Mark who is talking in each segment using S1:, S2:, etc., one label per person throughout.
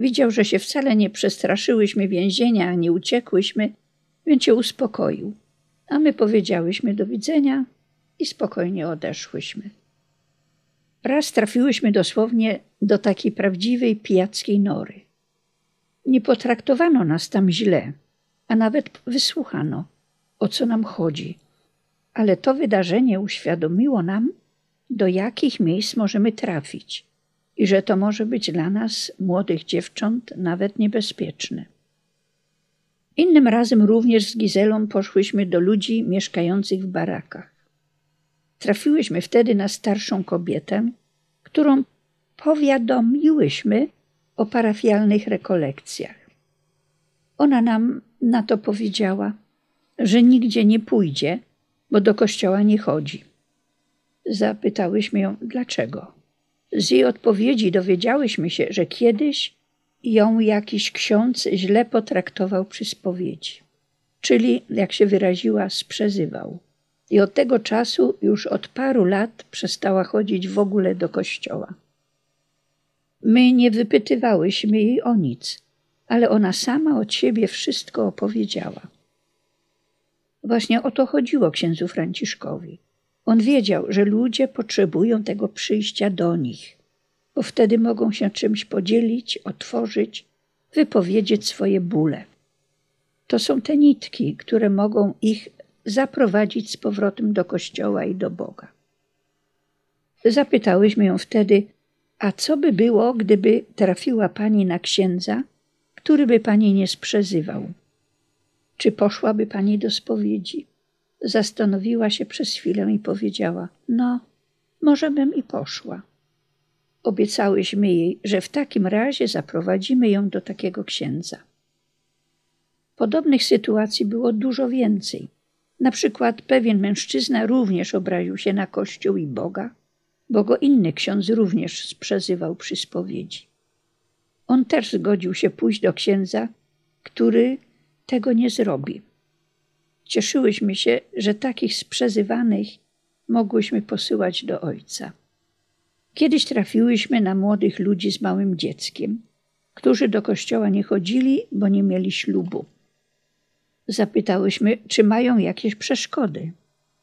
S1: Widział, że się wcale nie przestraszyłyśmy więzienia, a nie uciekłyśmy, więc się uspokoił. A my powiedziałyśmy do widzenia i spokojnie odeszłyśmy. Raz trafiłyśmy dosłownie do takiej prawdziwej pijackiej nory. Nie potraktowano nas tam źle, a nawet wysłuchano, o co nam chodzi. Ale to wydarzenie uświadomiło nam, do jakich miejsc możemy trafić i że to może być dla nas, młodych dziewcząt, nawet niebezpieczne. Innym razem również z Gizelą poszłyśmy do ludzi mieszkających w barakach. Trafiłyśmy wtedy na starszą kobietę, którą powiadomiłyśmy o parafialnych rekolekcjach. Ona nam na to powiedziała, że nigdzie nie pójdzie, bo do kościoła nie chodzi. Zapytałyśmy ją, dlaczego. Z jej odpowiedzi dowiedziałyśmy się, że kiedyś ją jakiś ksiądz źle potraktował przy spowiedzi, czyli, jak się wyraziła, sprzezywał. I od tego czasu już od paru lat przestała chodzić w ogóle do kościoła. My nie wypytywałyśmy jej o nic, ale ona sama od siebie wszystko opowiedziała. Właśnie o to chodziło księdzu Franciszkowi. On wiedział, że ludzie potrzebują tego przyjścia do nich, bo wtedy mogą się czymś podzielić, otworzyć, wypowiedzieć swoje bóle. To są te nitki, które mogą ich zaprowadzić z powrotem do kościoła i do Boga. Zapytałyśmy ją wtedy, a co by było, gdyby trafiła pani na księdza, który by pani nie sprzezywał? Czy poszłaby pani do spowiedzi? Zastanowiła się przez chwilę i powiedziała: No, może bym i poszła. Obiecałyśmy jej, że w takim razie zaprowadzimy ją do takiego księdza. Podobnych sytuacji było dużo więcej. Na przykład pewien mężczyzna również obraził się na Kościół i Boga, bo go inny ksiądz również sprzezywał przy spowiedzi. On też zgodził się pójść do księdza, który tego nie zrobi. Cieszyłyśmy się, że takich sprzezywanych mogłyśmy posyłać do ojca. Kiedyś trafiłyśmy na młodych ludzi z małym dzieckiem, którzy do kościoła nie chodzili, bo nie mieli ślubu. Zapytałyśmy, czy mają jakieś przeszkody.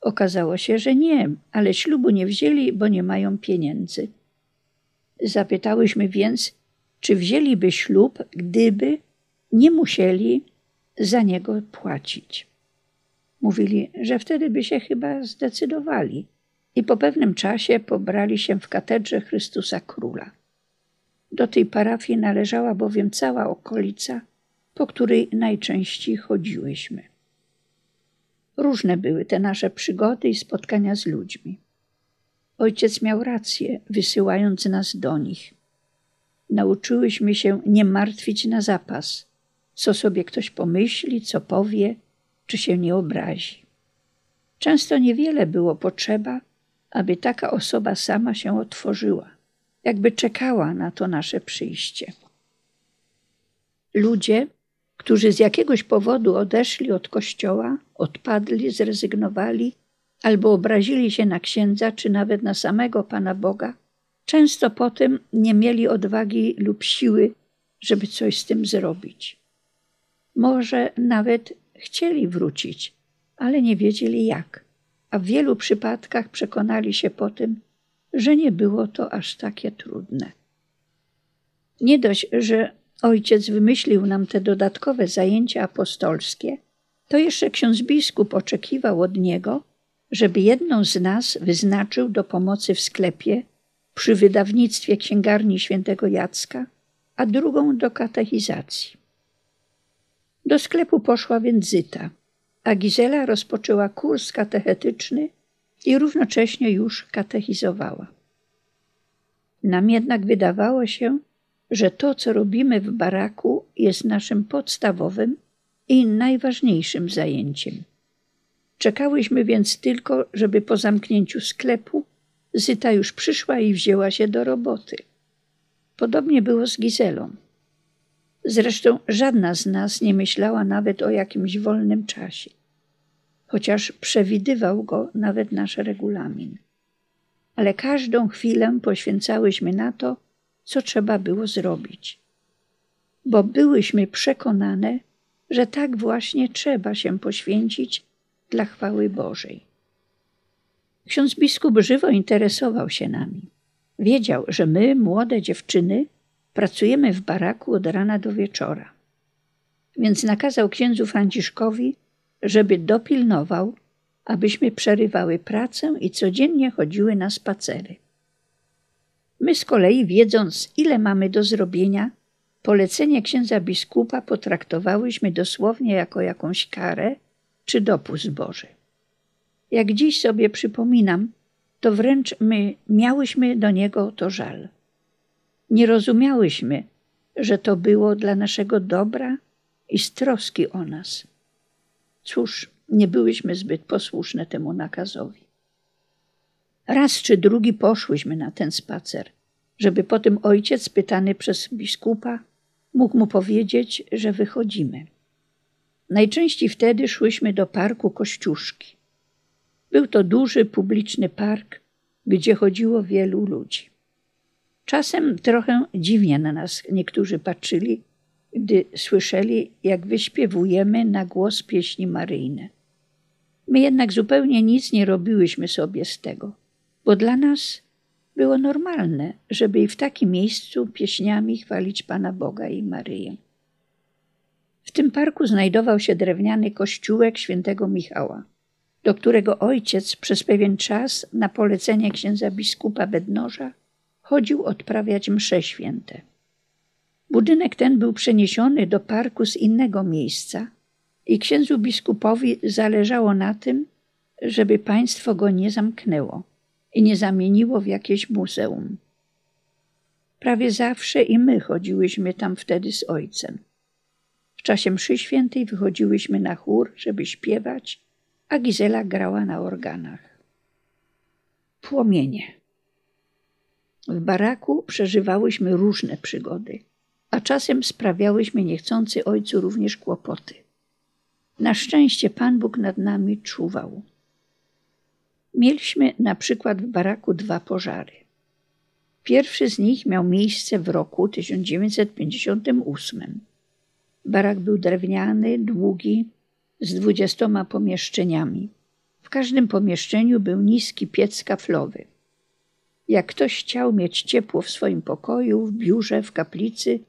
S1: Okazało się, że nie, ale ślubu nie wzięli, bo nie mają pieniędzy. Zapytałyśmy więc, czy wzięliby ślub, gdyby nie musieli za niego płacić. Mówili, że wtedy by się chyba zdecydowali i po pewnym czasie pobrali się w katedrze Chrystusa Króla. Do tej parafii należała bowiem cała okolica, po której najczęściej chodziłyśmy. Różne były te nasze przygody i spotkania z ludźmi. Ojciec miał rację, wysyłając nas do nich. Nauczyłyśmy się nie martwić na zapas, co sobie ktoś pomyśli, co powie, czy się nie obrazi. Często niewiele było potrzeba, aby taka osoba sama się otworzyła, jakby czekała na to nasze przyjście. Ludzie, którzy z jakiegoś powodu odeszli od kościoła, odpadli, zrezygnowali albo obrazili się na księdza czy nawet na samego Pana Boga, często potem nie mieli odwagi lub siły, żeby coś z tym zrobić. Może nawet chcieli wrócić, ale nie wiedzieli jak, a w wielu przypadkach przekonali się po tym, że nie było to aż takie trudne. Nie dość, że ojciec wymyślił nam te dodatkowe zajęcia apostolskie, to jeszcze ksiądz biskup oczekiwał od niego, żeby jedną z nas wyznaczył do pomocy w sklepie przy wydawnictwie księgarni świętego Jacka, a drugą do katechizacji. Do sklepu poszła więc Zyta, a Gizela rozpoczęła kurs katechetyczny i równocześnie już katechizowała. Nam jednak wydawało się, że to, co robimy w baraku, jest naszym podstawowym i najważniejszym zajęciem. Czekałyśmy więc tylko, żeby po zamknięciu sklepu Zyta już przyszła i wzięła się do roboty. Podobnie było z Gizelą. Zresztą żadna z nas nie myślała nawet o jakimś wolnym czasie, chociaż przewidywał go nawet nasz regulamin. Ale każdą chwilę poświęcałyśmy na to, co trzeba było zrobić. bo byłyśmy przekonane, że tak właśnie trzeba się poświęcić dla chwały Bożej. Ksiądz biskup żywo interesował się nami. Wiedział, że my, młode dziewczyny, pracujemy w baraku od rana do wieczora. Więc nakazał księdzu Franciszkowi, żeby dopilnował, abyśmy przerywały pracę i codziennie chodziły na spacery. My z kolei, wiedząc, ile mamy do zrobienia, polecenie księdza biskupa potraktowałyśmy dosłownie jako jakąś karę czy dopust Boży. Jak dziś sobie przypominam, to wręcz my miałyśmy do niego to żal. Nie rozumiałyśmy, że to było dla naszego dobra i z troski o nas. Cóż, nie byłyśmy zbyt posłuszne temu nakazowi. Raz czy drugi poszłyśmy na ten spacer, żeby potem ojciec, pytany przez biskupa, mógł mu powiedzieć, że wychodzimy. Najczęściej wtedy szłyśmy do parku Kościuszki. Był to duży publiczny park, gdzie chodziło wielu ludzi. Czasem trochę dziwnie na nas niektórzy patrzyli, gdy słyszeli, jak wyśpiewujemy na głos pieśni maryjne. My jednak zupełnie nic nie robiłyśmy sobie z tego, bo dla nas było normalne, żeby i w takim miejscu pieśniami chwalić Pana Boga i Maryję. W tym parku znajdował się drewniany kościółek świętego Michała, do którego ojciec przez pewien czas na polecenie księdza biskupa Bednoża chodził odprawiać msze święte. Budynek ten był przeniesiony do parku z innego miejsca i księdzu biskupowi zależało na tym, żeby państwo go nie zamknęło i nie zamieniło w jakieś muzeum. Prawie zawsze i my chodziłyśmy tam wtedy z ojcem. W czasie mszy świętej wychodziłyśmy na chór, żeby śpiewać, a Gizela grała na organach. Płomienie. W baraku przeżywałyśmy różne przygody, a czasem sprawiałyśmy niechcący ojcu również kłopoty. Na szczęście Pan Bóg nad nami czuwał. Mieliśmy na przykład w baraku dwa pożary. Pierwszy z nich miał miejsce w roku 1958. Barak był drewniany, długi, z dwudziestoma pomieszczeniami. W każdym pomieszczeniu był niski piec kaflowy. Jak ktoś chciał mieć ciepło w swoim pokoju, w biurze, w kaplicy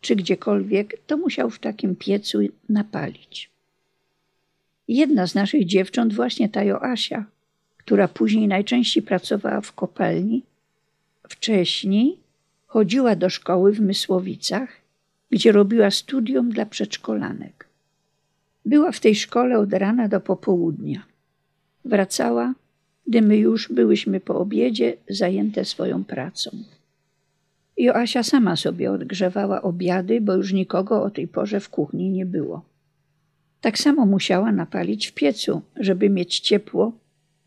S1: czy gdziekolwiek, to musiał w takim piecu napalić. Jedna z naszych dziewcząt, właśnie ta Joasia, która później najczęściej pracowała w kopalni, wcześniej chodziła do szkoły w Mysłowicach, gdzie robiła studium dla przedszkolanek. Była w tej szkole od rana do popołudnia. Wracała, gdy my już byłyśmy po obiedzie zajęte swoją pracą. Joasia sama sobie odgrzewała obiady, bo już nikogo o tej porze w kuchni nie było. Tak samo musiała napalić w piecu, żeby mieć ciepło,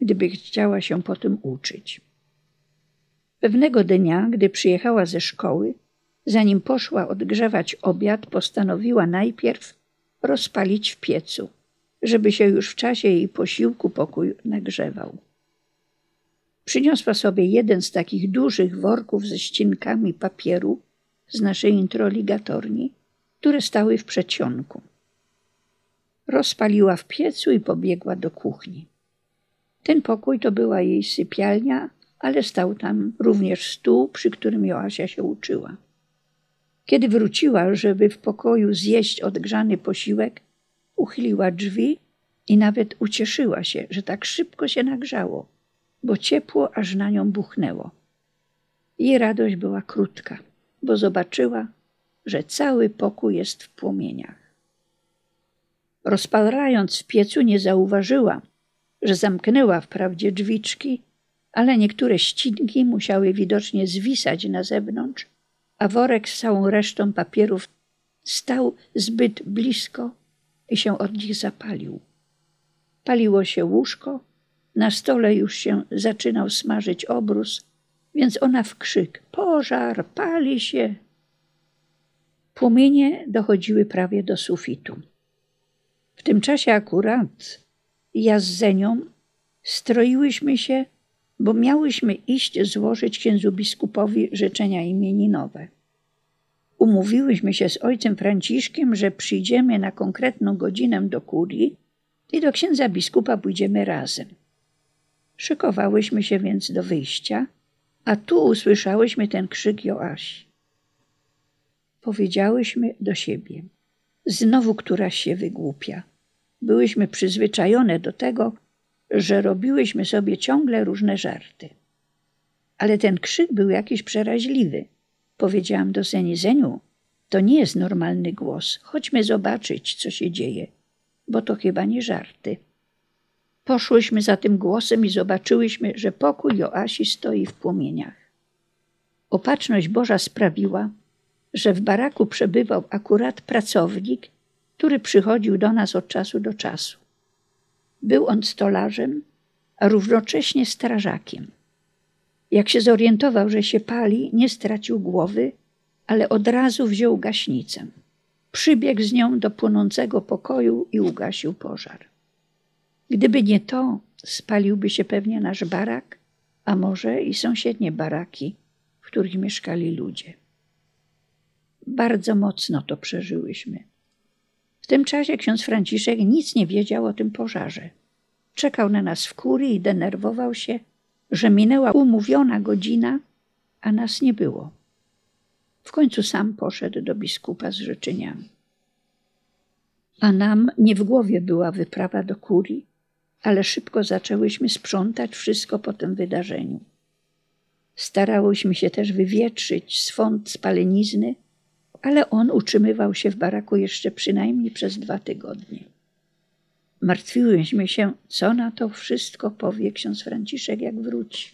S1: gdyby chciała się potem uczyć. Pewnego dnia, gdy przyjechała ze szkoły, zanim poszła odgrzewać obiad, postanowiła najpierw rozpalić w piecu, żeby się już w czasie jej posiłku pokój nagrzewał. Przyniosła sobie jeden z takich dużych worków ze ścinkami papieru z naszej introligatorni, które stały w przedsionku. Rozpaliła w piecu i pobiegła do kuchni. Ten pokój to była jej sypialnia, ale stał tam również stół, przy którym Joasia się uczyła. Kiedy wróciła, żeby w pokoju zjeść odgrzany posiłek, uchyliła drzwi i nawet ucieszyła się, że tak szybko się nagrzało, bo ciepło aż na nią buchnęło. Jej radość była krótka, bo zobaczyła, że cały pokój jest w płomieniach. Rozpalając w piecu, nie zauważyła, że zamknęła wprawdzie drzwiczki, ale niektóre ścinki musiały widocznie zwisać na zewnątrz, a worek z całą resztą papierów stał zbyt blisko i się od nich zapalił. Paliło się łóżko, na stole już się zaczynał smażyć obrus, więc ona w krzyk: Pożar, pali się! Płomienie dochodziły prawie do sufitu. W tym czasie akurat ja z Zenią stroiłyśmy się, bo miałyśmy iść złożyć księdzu biskupowi życzenia imieninowe. umówiłyśmy się z ojcem Franciszkiem, że przyjdziemy na konkretną godzinę do kurii i do księdza biskupa pójdziemy razem. Szykowałyśmy się więc do wyjścia, a tu usłyszałyśmy ten krzyk Joasi. Powiedziałyśmy do siebie. Znowu któraś się wygłupia. Byłyśmy przyzwyczajone do tego, że robiłyśmy sobie ciągle różne żarty. Ale ten krzyk był jakiś przeraźliwy. Powiedziałam do Zeni, Zeniu, to nie jest normalny głos. Chodźmy zobaczyć, co się dzieje, bo to chyba nie żarty. Poszłyśmy za tym głosem i zobaczyłyśmy, że pokój Joasi stoi w płomieniach. Opatrzność Boża sprawiła, że w baraku przebywał akurat pracownik, który przychodził do nas od czasu do czasu. Był on stolarzem, a równocześnie strażakiem. Jak się zorientował, że się pali, nie stracił głowy, ale od razu wziął gaśnicę. Przybiegł z nią do płonącego pokoju i ugasił pożar. Gdyby nie to, spaliłby się pewnie nasz barak, a może i sąsiednie baraki, w których mieszkali ludzie. Bardzo mocno to przeżyłyśmy. W tym czasie ksiądz Franciszek nic nie wiedział o tym pożarze. Czekał na nas w kurii i denerwował się, że minęła umówiona godzina, a nas nie było. W końcu sam poszedł do biskupa z życzeniami. A nam nie w głowie była wyprawa do kurii, ale szybko zaczęłyśmy sprzątać wszystko po tym wydarzeniu. Starałyśmy się też wywietrzyć swąd spalenizny, ale on utrzymywał się w baraku jeszcze przynajmniej przez dwa tygodnie. Martwiłyśmy się, co na to wszystko powie ksiądz Franciszek, jak wróci.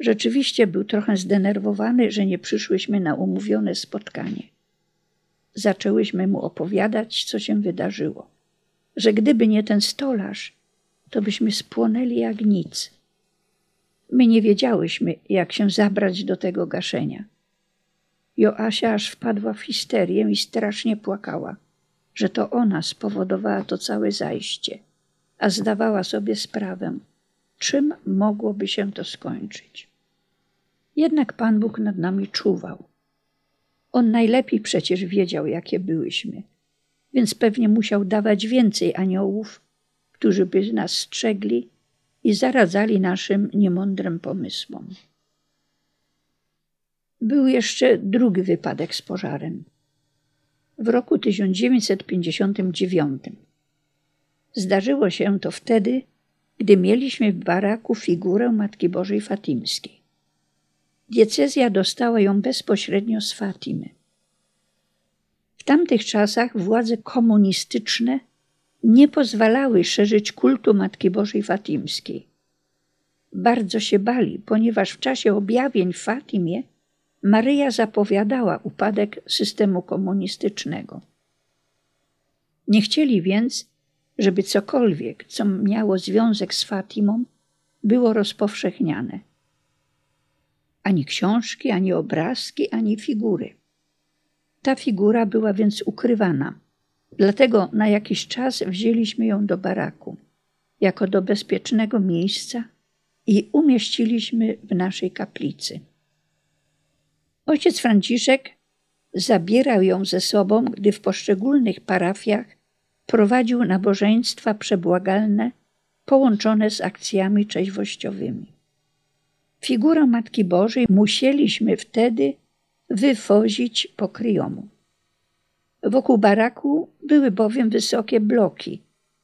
S1: Rzeczywiście był trochę zdenerwowany, że nie przyszłyśmy na umówione spotkanie. Zaczęłyśmy mu opowiadać, co się wydarzyło. Że gdyby nie ten stolarz, to byśmy spłonęli jak nic. My nie wiedziałyśmy, jak się zabrać do tego gaszenia. Joasia aż wpadła w histerię i strasznie płakała, że to ona spowodowała to całe zajście, a zdawała sobie sprawę, czym mogłoby się to skończyć. Jednak Pan Bóg nad nami czuwał. On najlepiej przecież wiedział, jakie byłyśmy, więc pewnie musiał dawać więcej aniołów, którzy by nas strzegli i zaradzali naszym niemądrym pomysłom. Był jeszcze drugi wypadek z pożarem. W roku 1959. Zdarzyło się to wtedy, gdy mieliśmy w baraku figurę Matki Bożej Fatimskiej. Diecezja dostała ją bezpośrednio z Fatimy. W tamtych czasach władze komunistyczne nie pozwalały szerzyć kultu Matki Bożej Fatimskiej. Bardzo się bali, ponieważ w czasie objawień w Fatimie Maryja zapowiadała upadek systemu komunistycznego. Nie chcieli więc, żeby cokolwiek, co miało związek z Fatimą, było rozpowszechniane. Ani książki, ani obrazki, ani figury. Ta figura była więc ukrywana. Dlatego na jakiś czas wzięliśmy ją do baraku, jako do bezpiecznego miejsca i umieściliśmy w naszej kaplicy. Ojciec Franciszek zabierał ją ze sobą, gdy w poszczególnych parafiach prowadził nabożeństwa przebłagalne połączone z akcjami trzeźwościowymi. Figurę Matki Bożej musieliśmy wtedy wywozić po kryjomu. Wokół baraku były bowiem wysokie bloki,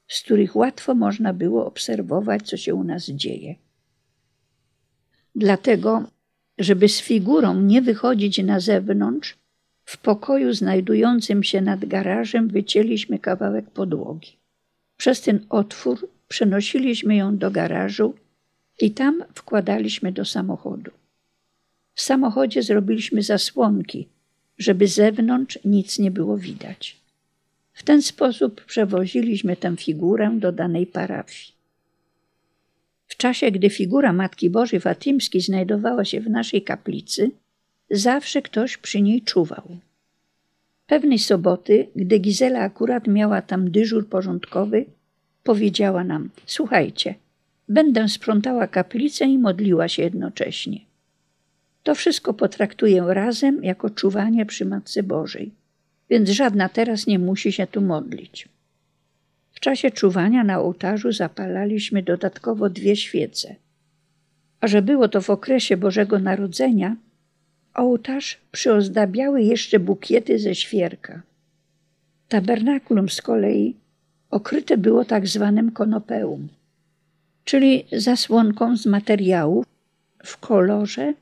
S1: z których łatwo można było obserwować, co się u nas dzieje. Dlatego żeby z figurą nie wychodzić na zewnątrz, w pokoju znajdującym się nad garażem wycięliśmy kawałek podłogi. Przez ten otwór przenosiliśmy ją do garażu i tam wkładaliśmy do samochodu. W samochodzie zrobiliśmy zasłonki, żeby z zewnątrz nic nie było widać. W ten sposób przewoziliśmy tę figurę do danej parafii. W czasie, gdy figura Matki Bożej Fatimskiej znajdowała się w naszej kaplicy, zawsze ktoś przy niej czuwał. Pewnej soboty, gdy Gizela akurat miała tam dyżur porządkowy, powiedziała nam: Słuchajcie, będę sprzątała kaplicę i modliła się jednocześnie. To wszystko potraktuję razem jako czuwanie przy Matce Bożej, więc żadna teraz nie musi się tu modlić. W czasie czuwania na ołtarzu zapalaliśmy dodatkowo dwie świece. A że było to w okresie Bożego Narodzenia, ołtarz przyozdabiały jeszcze bukiety ze świerka. Tabernakulum z kolei okryte było tak zwanym konopeum, czyli zasłonką z materiału w kolorze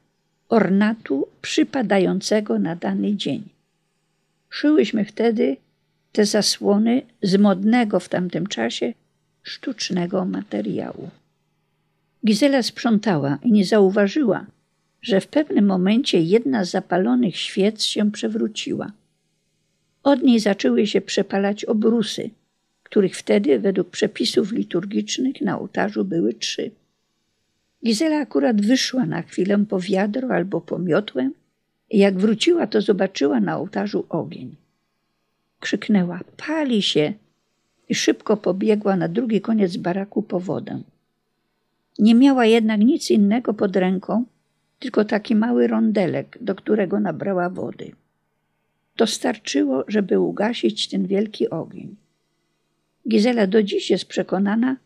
S1: ornatu przypadającego na dany dzień. Szyłyśmy wtedy te zasłony z modnego w tamtym czasie sztucznego materiału. Gizela sprzątała i nie zauważyła, że w pewnym momencie jedna z zapalonych świec się przewróciła. Od niej zaczęły się przepalać obrusy, których wtedy według przepisów liturgicznych na ołtarzu były trzy. Gizela akurat wyszła na chwilę po wiadro albo po miotłę jak wróciła, to zobaczyła na ołtarzu ogień. Krzyknęła: Pali się! I szybko pobiegła na drugi koniec baraku po wodę. Nie miała jednak nic innego pod ręką, tylko taki mały rondelek, do którego nabrała wody. To starczyło, żeby ugasić ten wielki ogień. Gizela do dziś jest przekonana,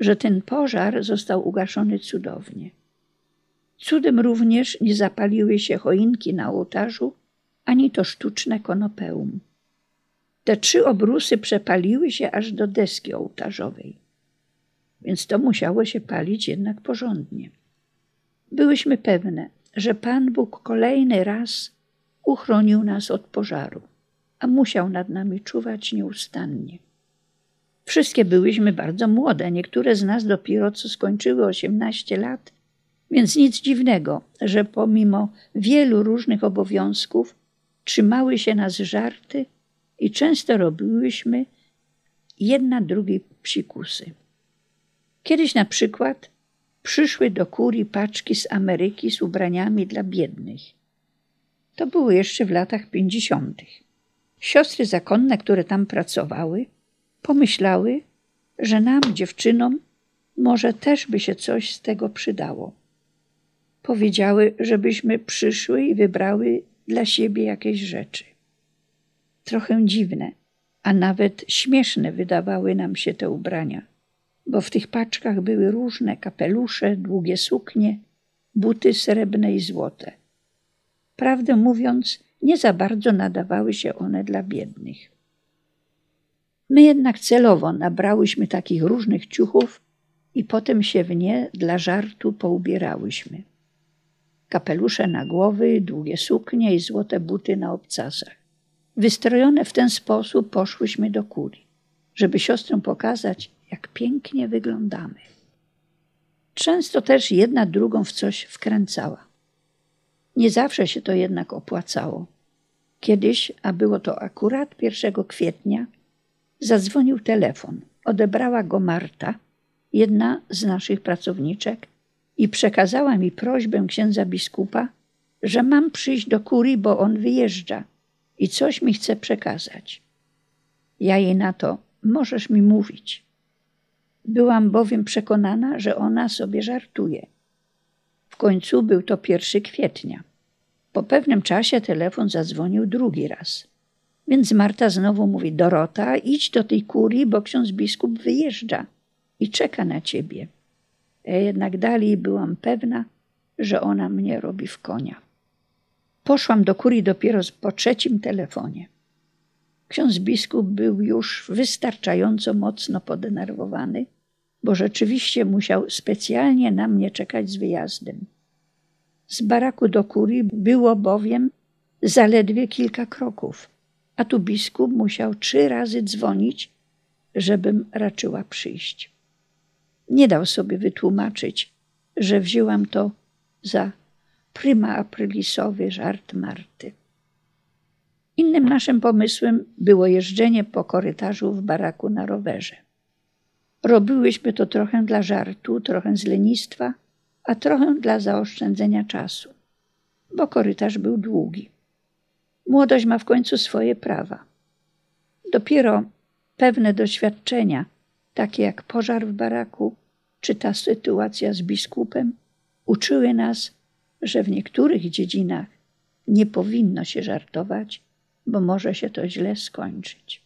S1: że ten pożar został ugaszony cudownie. Cudem również nie zapaliły się choinki na ołtarzu, ani to sztuczne konopeum. Te trzy obrusy przepaliły się aż do deski ołtarzowej, więc to musiało się palić jednak porządnie. Byłyśmy pewne, że Pan Bóg kolejny raz uchronił nas od pożaru, a musiał nad nami czuwać nieustannie. Wszystkie byłyśmy bardzo młode, niektóre z nas dopiero co skończyły 18 lat, więc nic dziwnego, że pomimo wielu różnych obowiązków trzymały się nas żarty i często robiłyśmy jedna drugiej psikusy. Kiedyś na przykład przyszły do kurii paczki z Ameryki z ubraniami dla biednych. To było jeszcze w latach pięćdziesiątych. Siostry zakonne, które tam pracowały, pomyślały, że nam, dziewczynom, może też by się coś z tego przydało. Powiedziały, żebyśmy przyszły i wybrały dla siebie jakieś rzeczy. Trochę dziwne, a nawet śmieszne wydawały nam się te ubrania, bo w tych paczkach były różne kapelusze, długie suknie, buty srebrne i złote. Prawdę mówiąc, nie za bardzo nadawały się one dla biednych. My jednak celowo nabrałyśmy takich różnych ciuchów i potem się w nie dla żartu poubierałyśmy. Kapelusze na głowy, długie suknie i złote buty na obcasach. Wystrojone w ten sposób poszłyśmy do kurii, żeby siostrom pokazać, jak pięknie wyglądamy. Często też jedna drugą w coś wkręcała. Nie zawsze się to jednak opłacało. Kiedyś, a było to akurat 1 kwietnia, zadzwonił telefon. Odebrała go Marta, jedna z naszych pracowniczek, i przekazała mi prośbę księdza biskupa, że mam przyjść do kurii, bo on wyjeżdża i coś mi chce przekazać. Ja jej na to, możesz mi mówić. Byłam bowiem przekonana, że ona sobie żartuje. W końcu był to pierwszy kwietnia. Po pewnym czasie telefon zadzwonił drugi raz. Więc Marta znowu mówi: Dorota, idź do tej kurii, bo ksiądz biskup wyjeżdża i czeka na ciebie. Ja jednak dalej byłam pewna, że ona mnie robi w konia. Poszłam do kurii dopiero po trzecim telefonie. Ksiądz biskup był już wystarczająco mocno podenerwowany, bo rzeczywiście musiał specjalnie na mnie czekać z wyjazdem. Z baraku do kurii było bowiem zaledwie kilka kroków, a tu biskup musiał trzy razy dzwonić, żebym raczyła przyjść. Nie dał sobie wytłumaczyć, że wzięłam to za prima aprilisowy żart Marty. Innym naszym pomysłem było jeżdżenie po korytarzu w baraku na rowerze. Robiłyśmy to trochę dla żartu, trochę z lenistwa, a trochę dla zaoszczędzenia czasu, bo korytarz był długi. Młodość ma w końcu swoje prawa. Dopiero pewne doświadczenia, takie jak pożar w baraku, czy ta sytuacja z biskupem, uczyły nas, że w niektórych dziedzinach nie powinno się żartować, bo może się to źle skończyć.